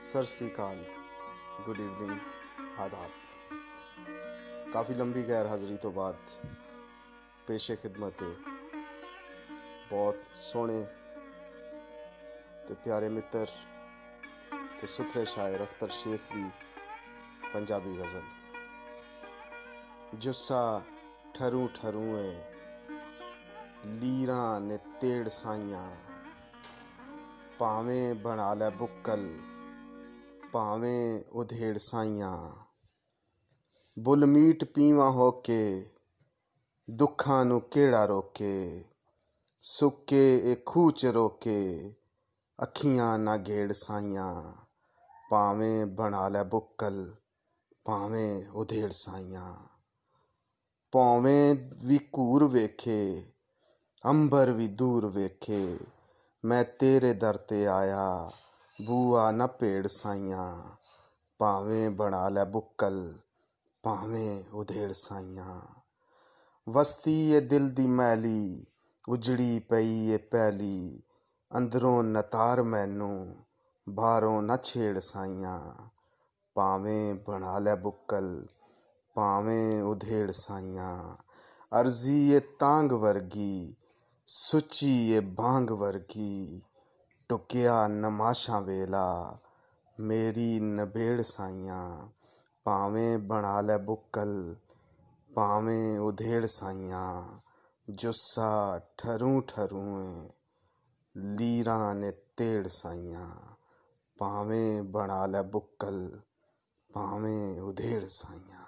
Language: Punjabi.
ਸਤਿ ਸ੍ਰੀ ਅਕਾਲ। Good evening ਆਦਾਬ। ਕਾਫੀ ਲੰਬੀ ਗੈਰ ਹਾਜ਼ਰੀ ਤੋਂ ਬਾਅਦ ਪੇਸ਼ੇ ਖਿਦਮਤ ਹੈ। ਬਹੁਤ ਸੋਹਣੇ ਤੇ ਪਿਆਰੇ ਮਿੱਤਰ ਤੇ ਸੁਥਰੇ ਸ਼ਾਇਰ ਅਖਤਰ ਸ਼ੇਖ ਦੀ ਪੰਜਾਬੀ ਗਜ਼ਲ। ਜੁੱਸਾ ਠਰੂ ਠਰੂ ਏ, ਲੀਰਾਂ ਨੇ ਤੇੜ ਸਾਈਆਂ, ਭਾਵੇਂ ਬਣਾ ਲੈ ਬੁੱਕਲ ਭਾਵੇਂ ਉਧੇੜ ਸਾਈਆਂ। ਬੁੱਲ ਮੀਟ ਪੀਵਾ ਹੋ ਕੇ, ਦੁੱਖਾਂ ਨੂੰ ਕਿਹੜਾ ਰੋਕੇ? ਸੁੱਕੇ ਇਹ ਖੂਹ ਚ ਰੋਕੇ, ਅੱਖੀਆਂ ਨਾ ਘੇੜ ਸਾਈਆਂ। ਭਾਵੇਂ ਬਣਾ ਲੈ ਬੁੱਕਲ, ਭਾਵੇਂ ਉਧੇੜ ਸਾਈਆਂ। ਭਾਵੇਂ ਵੀ ਘੂਰ ਵੇਖੇ, ਅੰਬਰ ਵੀ ਦੂਰ ਵੇਖੇ, ਮੈਂ ਤੇਰੇ ਦਰ ਤੇ ਆਇਆ। ਬੂਆ ਨਾ ਭੇੜ ਸਾਈਆਂ, ਭਾਵੇਂ ਬਣਾ ਲੈ ਬੁੱਕਲ, ਭਾਵੇਂ ਉਧੇੜ ਸਾਈਆਂ। ਵਸਤੀ ਏ ਦਿਲ ਦੀ ਮੈਲੀ, ਉਜੜੀ ਪਈ ਏ ਪਹਿਲੀ ਅੰਦਰੋਂ ਨਤਾਰ ਮੈਨੂੰ, ਬਾਹਰੋਂ ਨਾ ਛੇੜ ਸਾਈਆਂ। ਭਾਵੇਂ ਬਣਾ ਲੈ ਬੁੱਕਲ, ਭਾਵੇਂ ਉਧੇੜ ਸਾਈਆਂ। ਅਰਜ਼ੀ ਏ ਤਾਂਗ ਵਰਗੀ, ਸੁੱਚੀ ਏ ਬਾਂਗ ਵਰਗੀ। ਟੁਕਿਆ ਨਮਾਸ਼ਾਂ ਵੇਲਾ, ਮੇਰੀ ਨਬੇੜ ਸਾਈਆਂ। ਭਾਵੇਂ ਬਣਾ ਲੈ ਬੁੱਕਲ, ਭਾਵੇਂ ਉਧੇੜ ਸਾਈਆਂ। ਜੁੱਸਾ ਠਰੂ ਠਰੂ ਲੀਰਾਂ ਨੇ ਤੇੜ ਸਾਈਆਂ। ਭਾਵੇਂ ਬਣਾ ਲੈ ਬੁੱਕਲ, ਭਾਵੇਂ ਉਧੇੜ ਸਾਈਆਂ।